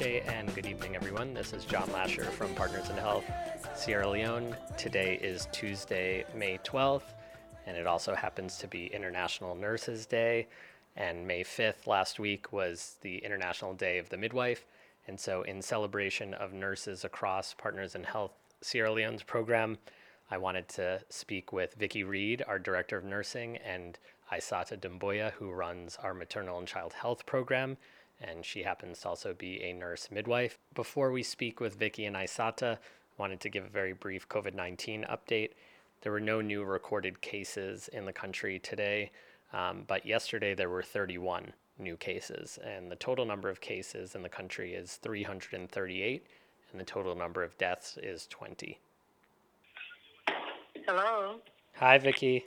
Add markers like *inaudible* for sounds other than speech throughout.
And good evening, everyone. This is John Lasher from Partners in Health, Sierra Leone. Today is Tuesday, May 12th, and it also happens to be International Nurses Day. And May 5th, last week, was the International Day of the Midwife. And so, in celebration of nurses across Partners in Health Sierra Leone's program, I wanted to speak with Vicki Reed, our Director of Nursing, and Isata Doumbouya, who runs our maternal and child health program and she happens to also be a nurse midwife. Before we speak with Vicky and Aissata, wanted to give a very brief COVID 19 update. There were no new recorded cases in the country today, um, but yesterday there were 31 new cases, and the total number of cases in the country is 338, and the total number of deaths is 20. Hello. Hi, Vicky.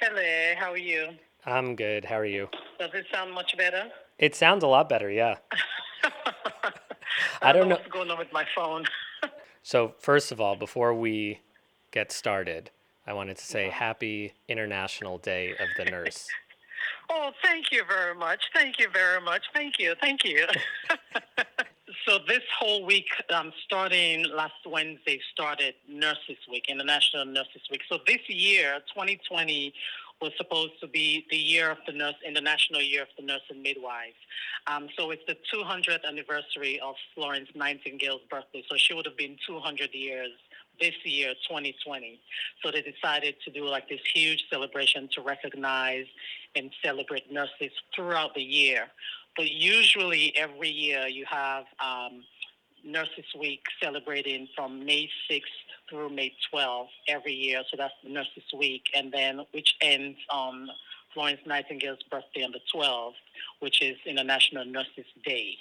Hello, how are you? I'm good. How are you? Does it sound much better? It sounds a lot better, yeah. *laughs* I, don't know what's going on with my phone. *laughs* so, first of all, before we get started, I wanted to say happy International Day of the Nurse. *laughs* oh, thank you very much. Thank you very much. Thank you. Thank you. so this whole week, um, starting last Wednesday, started Nurses Week, International Nurses Week. So this year, 2020, was supposed to be the year of the nurse, International Year of the Nurse and Midwife. Um, so it's the 200th anniversary of Florence Nightingale's birthday. So she would have been 200 years this year, 2020. So they decided to do like this huge celebration to recognize and celebrate nurses throughout the year. But usually every year you have um, Nurses Week celebrating from May 6th through May 12th every year. So that's Nurses Week, and then which ends on Florence Nightingale's birthday on the 12th, which is International Nurses Day.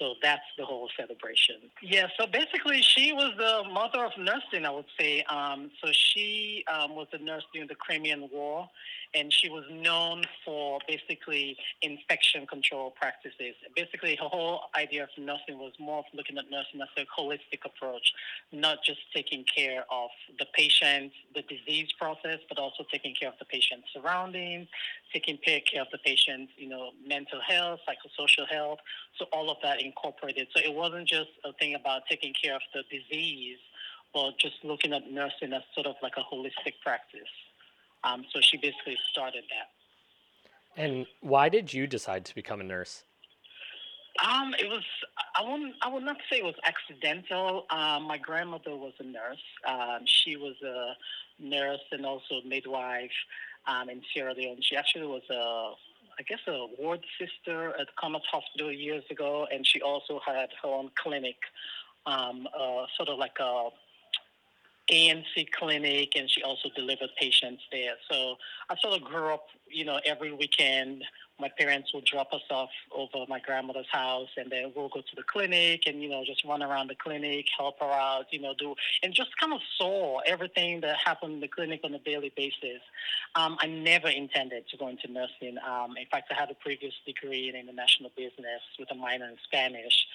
So that's the whole celebration. Yeah, so basically, she was the mother of nursing, I would say. Um, so she um, was a nurse during the Crimean War, and she was known for basically infection control practices. Basically, her whole idea of nursing was more of looking at nursing as a holistic approach, not just taking care of the patient, the disease process, but also taking care of the patient's surroundings, taking care of the patient's, you know, mental health, psychosocial health. So all of that incorporated. So it wasn't just a thing about taking care of the disease, but just looking at nursing as sort of like a holistic practice. Um, so she basically started that. And why did you decide to become a nurse? Um, it was I wouldn't I would not say it was accidental. Um, my grandmother was a nurse. Um, she was a nurse and also midwife um, in Sierra Leone. She actually was a I guess a ward sister at Commerce Hospital years ago, and she also had her own clinic, um, uh, sort of like a ANC clinic, and she also delivered patients there. So I sort of grew up, you know, every weekend. My parents would drop us off over my grandmother's house, and then we'll go to the clinic and, you know, just run around the clinic, help her out, you know, do, and just kind of saw everything that happened in the clinic on a daily basis. Um, I never intended to go into nursing. Um, in fact, I had a previous degree in international business with a minor in Spanish,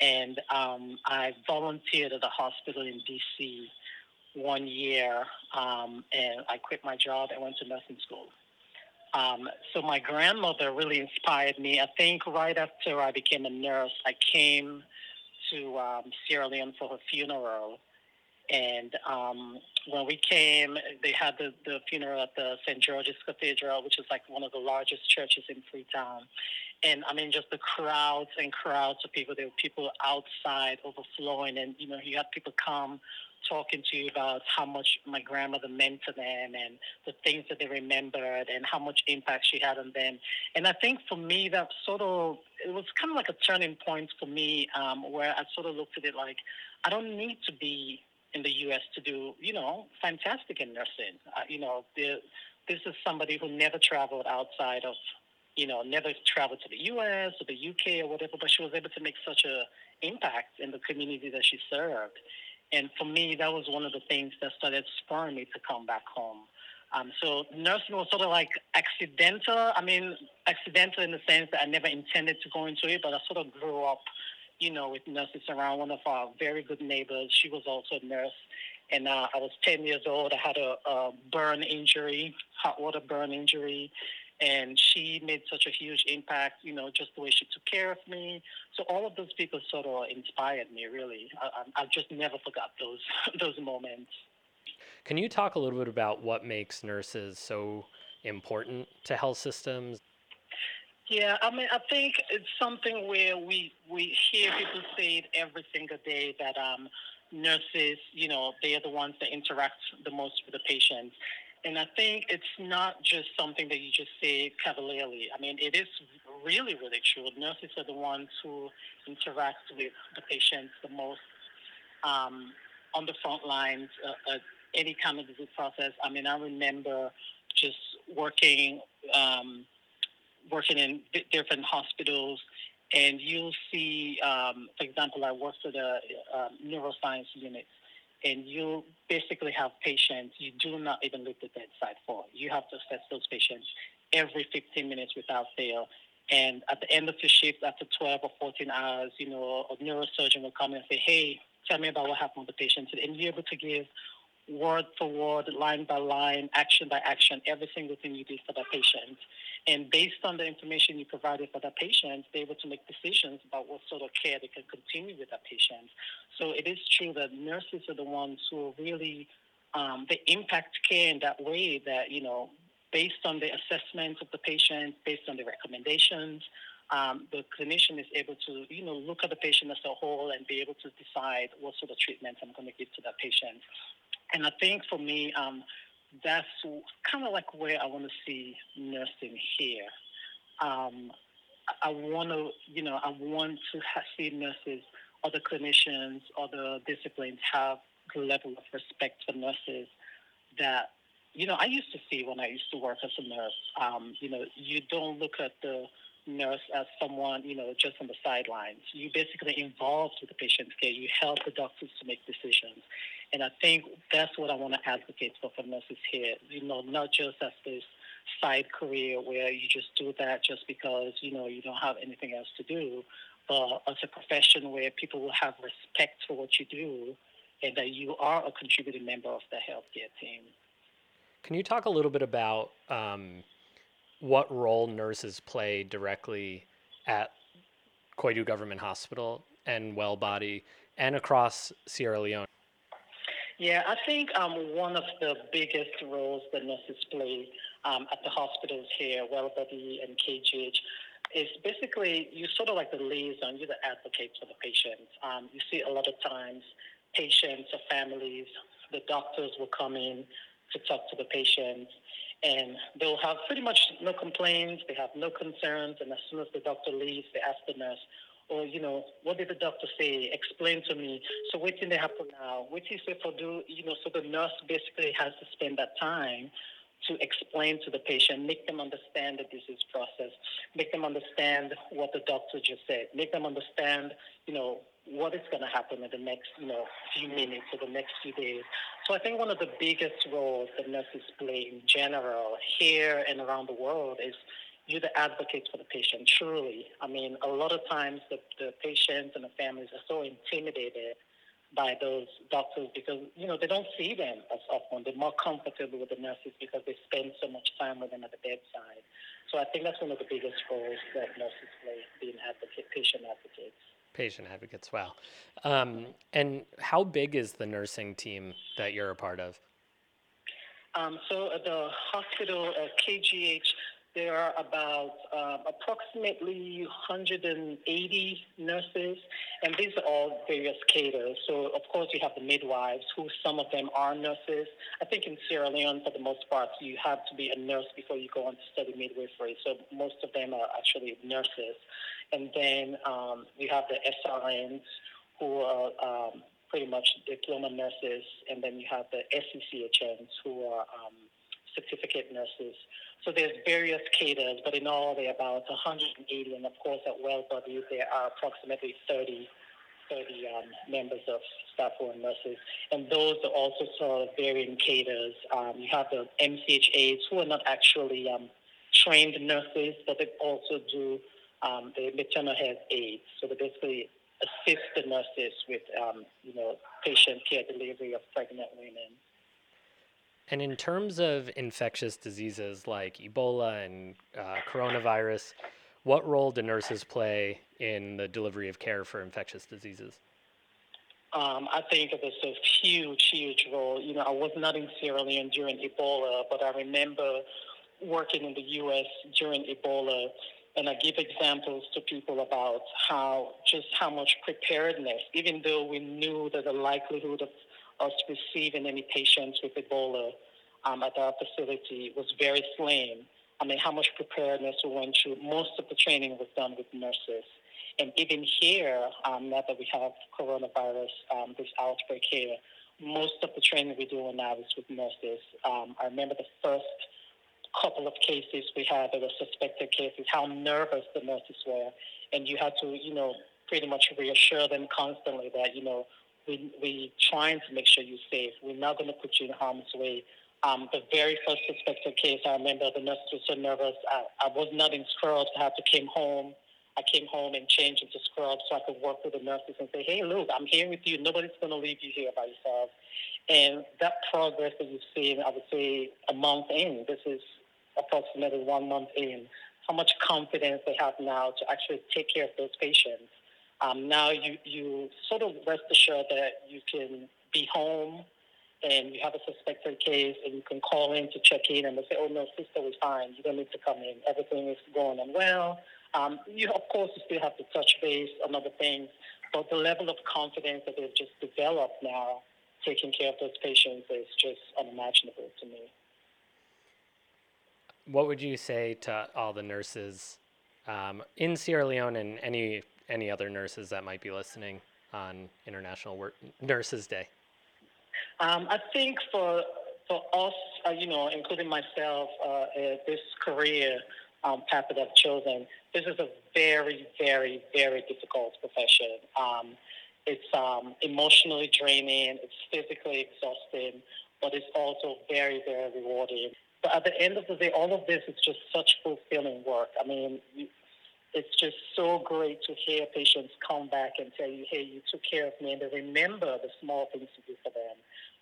and um, I volunteered at a hospital in D.C one year, um, and I quit my job and went to nursing school. Um, so my grandmother really inspired me. I think right after I became a nurse, I came to um, Sierra Leone for her funeral. And um, when we came, they had the, the funeral at the St. George's Cathedral, which is like one of the largest churches in Freetown. And I mean, just the crowds and crowds of people. There were people outside overflowing, and you know, you had people come talking to you about how much my grandmother meant to them and the things that they remembered and how much impact she had on them. And I think for me, that sort of, it was kind of like a turning point for me um, where I sort of looked at it like, I don't need to be in the U.S. to do, you know, fantastic in nursing. Uh, you know, the, this is somebody who never traveled outside of, you know, never traveled to the U.S. or the U.K. or whatever, but she was able to make such a impact in the community that she served. And for me, that was one of the things that started spurring me to come back home. Um, so nursing was sort of like accidental. I mean, accidental in the sense that I never intended to go into it, but I sort of grew up, you know, with nurses around. One of our very good neighbors, she was also a nurse. And uh, I was 10 years old. I had a, a burn injury, hot water burn injury. and she made such a huge impact. You know, just the way she took care of me. So all of those people sort of inspired me. Really, I, I just never forgot those *laughs* those moments. Can you talk a little bit about what makes nurses so important to health systems? Yeah, I mean, I think it's something where we we hear people say it every single day that um, nurses, you know, they are the ones that interact the most with the patients. And I think it's not just something that you just say cavalierly. I mean, it is really, really true. Nurses are the ones who interact with the patients the most um, on the front lines, uh, uh, any kind of disease process. I mean, I remember just working um, working in different hospitals, and you'll see, um, for example, I work for the uh, neuroscience unit, and you basically have patients you do not even leave the bedside for. You have to assess those patients every 15 minutes without fail. And at the end of the shift, after 12 or 14 hours, you know, a neurosurgeon will come and say, hey, tell me about what happened with the patient. And you're able to give word for word, line by line, action by action, every single thing you did for that patient. And based on the information you provided for that patient, they're able to make decisions about what sort of care they can continue with that patient. So it is true that nurses are the ones who really um, they impact care in that way that, you know, based on the assessment of the patient, based on the recommendations, um, the clinician is able to, you know, look at the patient as a whole and be able to decide what sort of treatment I'm going to give to that patient. And I think for me, um, that's kind of like where I want to see nursing here. Um, I want to, you know, I want to see nurses, other clinicians, other disciplines have the level of respect for nurses that, you know, I used to see when I used to work as a nurse. Um, you know, you don't look at the nurse as someone, you know, just on the sidelines. You basically involved with the patient's care. You help the doctors to make decisions. And I think that's what I want to advocate for for nurses here. You know, not just as this side career where you just do that just because, you know, you don't have anything else to do, but as a profession where people will have respect for what you do and that you are a contributing member of the healthcare team. Can you talk a little bit about um, what role nurses play directly at Koidu Government Hospital and Wellbody and across Sierra Leone? Yeah, I think um, one of the biggest roles that nurses play um, at the hospitals here, Wellbody and KGH, is basically you sort of like the liaison, you're the advocate for the patients. Um, you see a lot of times patients or families, the doctors will come in to talk to the patients and they'll have pretty much no complaints, they have no concerns, and as soon as the doctor leaves, they ask the nurse, or you know, what did the doctor say? Explain to me. So what did they happen now? What is it for do you know? So the nurse basically has to spend that time to explain to the patient, make them understand the disease process, make them understand what the doctor just said, make them understand, you know, what is going to happen in the next, you know, few minutes or the next few days. So I think one of the biggest roles that nurses play in general here and around the world is you're the advocate for the patient, truly. I mean, a lot of times the, the patients and the families are so intimidated by those doctors because you know they don't see them as often. They're more comfortable with the nurses because they spend so much time with them at the bedside. So I think that's one of the biggest roles that nurses play, being advocate, patient advocates. Patient advocates, wow. Um, and how big is the nursing team that you're a part of? Um, so at the hospital at KGH, there are about uh, approximately 180 nurses, and these are all various cadres. So, of course, you have the midwives, who some of them are nurses. I think in Sierra Leone, for the most part, you have to be a nurse before you go on to study midwifery. So, most of them are actually nurses. And then um, you have the SRNs, who are um, pretty much diploma nurses, and then you have the SCCHNs, who are um, certificate nurses. So there's various cadres, but in all there are about 180, and of course at Wellbody there are approximately 30, 30 um, members of staff who are nurses, and those are also sort of varying cadres. Um, you have the MCHAs who are not actually um, trained nurses, but they also do um, the maternal health aides. So they basically assist the nurses with, um, you know, patient care delivery of pregnant women. And in terms of infectious diseases like Ebola and uh, coronavirus, what role do nurses play in the delivery of care for infectious diseases? Um, I think it was a huge, huge role. You know, I was not in Sierra Leone during Ebola, but I remember working in the U.S. during Ebola, and I give examples to people about how just how much preparedness, even though we knew that the likelihood of us receiving any patients with Ebola um, at our facility was very slim. I mean, how much preparedness we went through. Most of the training was done with nurses. And even here, um, now that we have coronavirus, um, this outbreak here, most of the training we're doing now is with nurses. Um, I remember the first couple of cases we had that were suspected cases, how nervous the nurses were. And you had to, you know, pretty much reassure them constantly that, you know, we, we trying to make sure you're safe. We're not going to put you in harm's way. Um, the very first suspected case, I remember the nurse was so nervous. I, I was not in scrubs. I had to came home. I came home and changed into scrubs so I could work with the nurses and say, hey, look, I'm here with you. Nobody's going to leave you here by yourself. And that progress that you've seen, I would say, a month in, this is approximately one month in, how much confidence they have now to actually take care of those patients. Um, now you, you sort of rest assured that you can be home and you have a suspected case and you can call in to check in and they say, oh no, sister, we're fine. You don't need to come in. Everything is going on well. Um, you, of course, you still have to touch base on other things, but the level of confidence that they've just developed now taking care of those patients is just unimaginable to me. What would you say to all the nurses um, in Sierra Leone and any any other nurses that might be listening on International Work Nurses Day? Um, I think for for us, uh, you know, including myself, uh, uh, this career um, path that I've chosen, this is a very, very, very difficult profession. Um, it's um, emotionally draining, it's physically exhausting, but it's also very, very rewarding. But at the end of the day, all of this is just such fulfilling work. I mean, it's just so great to hear patients come back and tell you, "Hey, you took care of me," and they remember the small things you do for them.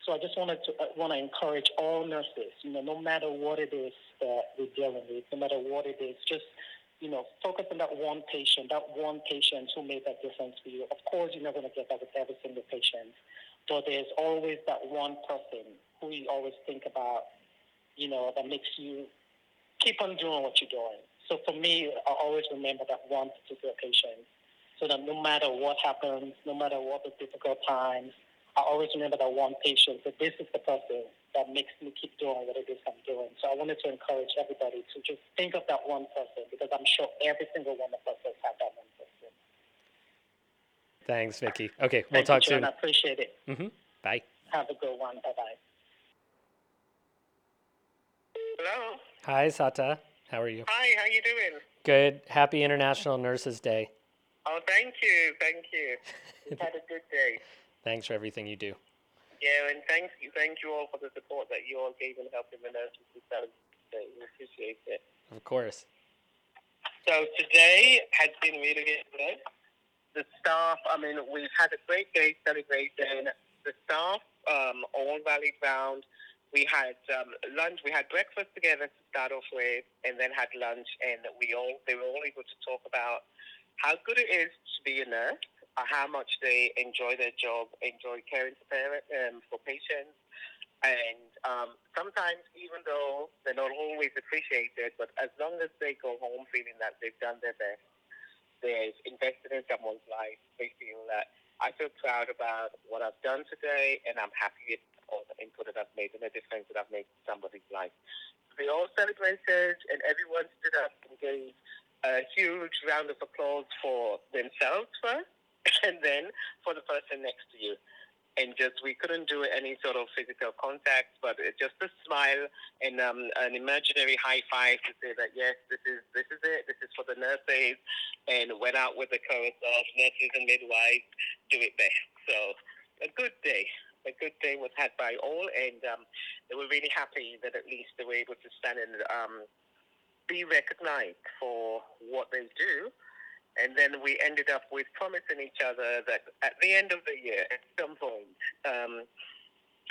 So I just wanted to uh, want to encourage all nurses, you know, no matter what it is that we're dealing with, no matter what it is, just you know, focus on that one patient, that one patient who made that difference for you. Of course, you're not going to get that with every single patient, but there's always that one person who you always think about, you know, that makes you keep on doing what you're doing. So for me, I always remember that one particular patient so that no matter what happens, no matter what the difficult times, I always remember that one patient that this is the person that makes me keep doing what it is I'm doing. So I wanted to encourage everybody to just think of that one person because I'm sure every single one of us has had that one person. Thanks, Vicky. Okay, we'll Thank talk you, John. soon. I appreciate it. hmm Bye. Have a good one. Bye bye. Hello. Hi, Sata. How are you? Hi, how you doing? Good. Happy International Nurses Day. Oh, thank you, thank you. *laughs* We've had a good day. Thanks for everything you do. Yeah, and thank you, thank you all for the support that you all gave in helping the nurses with that. We appreciate it. Of course. So today has been really, really good. The staff, I mean, we've had a great day celebrating. The staff um, all rallied round. We had um, lunch. We had breakfast together to start off with, and then had lunch. And we all they were all able to talk about how good it is to be a nurse, uh, how much they enjoy their job, enjoy caring for parent, um, for patients, and um, sometimes even though they're not always appreciated, but as long as they go home feeling that they've done their best, they've invested in someone's life, they feel that I feel proud about what I've done today, and I'm happy all the input that I've made and the difference that I've made in somebody's life. We all celebrated, and everyone stood up and gave a huge round of applause for themselves first, *laughs* and then for the person next to you. And just we couldn't do any sort of physical contact, but just a smile and um, an imaginary high five to say that yes, this is this is it. This is for the nurses, and went out with the chorus of nurses and midwives do it best. So a good day. A good day was had by all, and um, they were really happy that at least they were able to stand and um, be recognized for what they do. And then we ended up with promising each other that at the end of the year, at some point, um,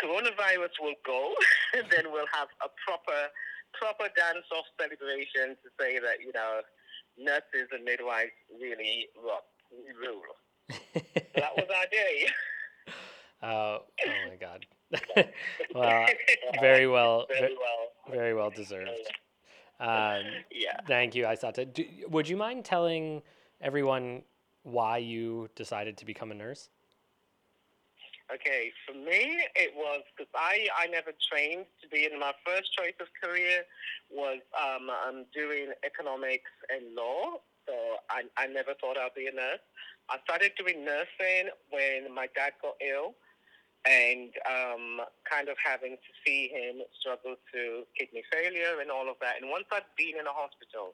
coronavirus will go, *laughs* and then we'll have a proper proper dance-off celebration to say that you know nurses and midwives really rock, rule. so *laughs* that was our day. *laughs* Uh, oh my God. *laughs* *laughs* well, very well, very well, very well deserved. Um, *laughs* yeah. Thank you, Aisata. Do, would you mind telling everyone why you decided to become a nurse? Okay, for me, it was because I, I never trained to be in my first choice of career was um, I'm doing economics and law, so I, I never thought I'd be a nurse. I started doing nursing when my dad got ill and um, kind of having to see him struggle through kidney failure and all of that. And once I'd been in a hospital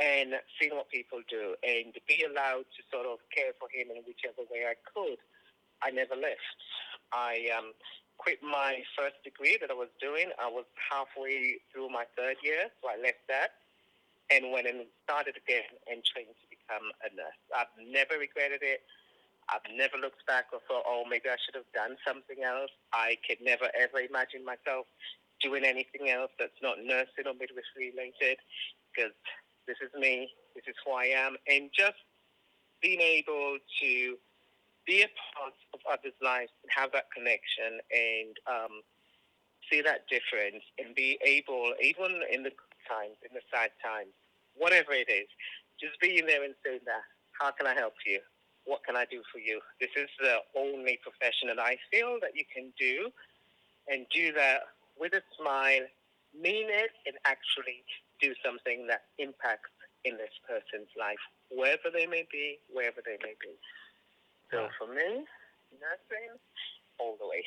and seen what people do and be allowed to sort of care for him in whichever way I could, I never left. I um, quit my first degree that I was doing. I was halfway through my third year, so I left that and went and started again and trained to become a nurse. I've never regretted it. I've never looked back or thought, oh, maybe I should have done something else. I could never ever imagine myself doing anything else that's not nursing or midwifery related because this is me. This is who I am. And just being able to be a part of others' lives and have that connection and um, see that difference and be able, even in the good times, in the sad times, whatever it is, just being there and saying that, how can I help you? What can I do for you? This is the only profession that I feel that you can do and do that with a smile, mean it, and actually do something that impacts in this person's life, wherever they may be, wherever they may be. So for me, nursing all the way.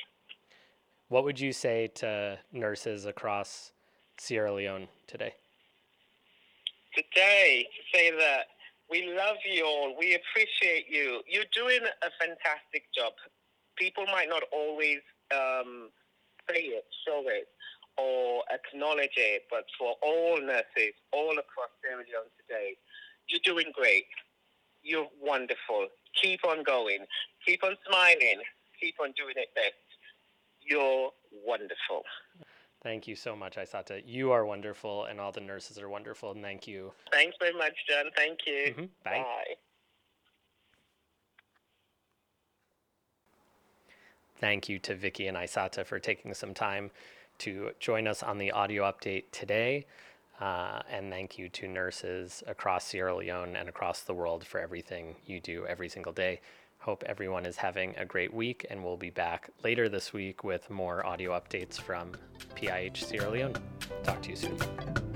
What would you say to nurses across Sierra Leone today? Today, to say that we love you all, we appreciate you. You're doing a fantastic job. People might not always um, say it, show it, or acknowledge it, but for all nurses all across Sierra Leone today, you're doing great. You're wonderful. Keep on going. Keep on smiling. Keep on doing it best. You're wonderful. Thank you so much, Aisata. You are wonderful, and all the nurses are wonderful. And thank you. Thanks very much, John. Thank you. Mm-hmm. Bye. Bye. Thank you to Vicky and Aisata for taking some time to join us on the audio update today. Uh, and thank you to nurses across Sierra Leone and across the world for everything you do every single day. Hope everyone is having a great week, and we'll be back later this week with more audio updates from PIH Sierra Leone. Talk to you soon.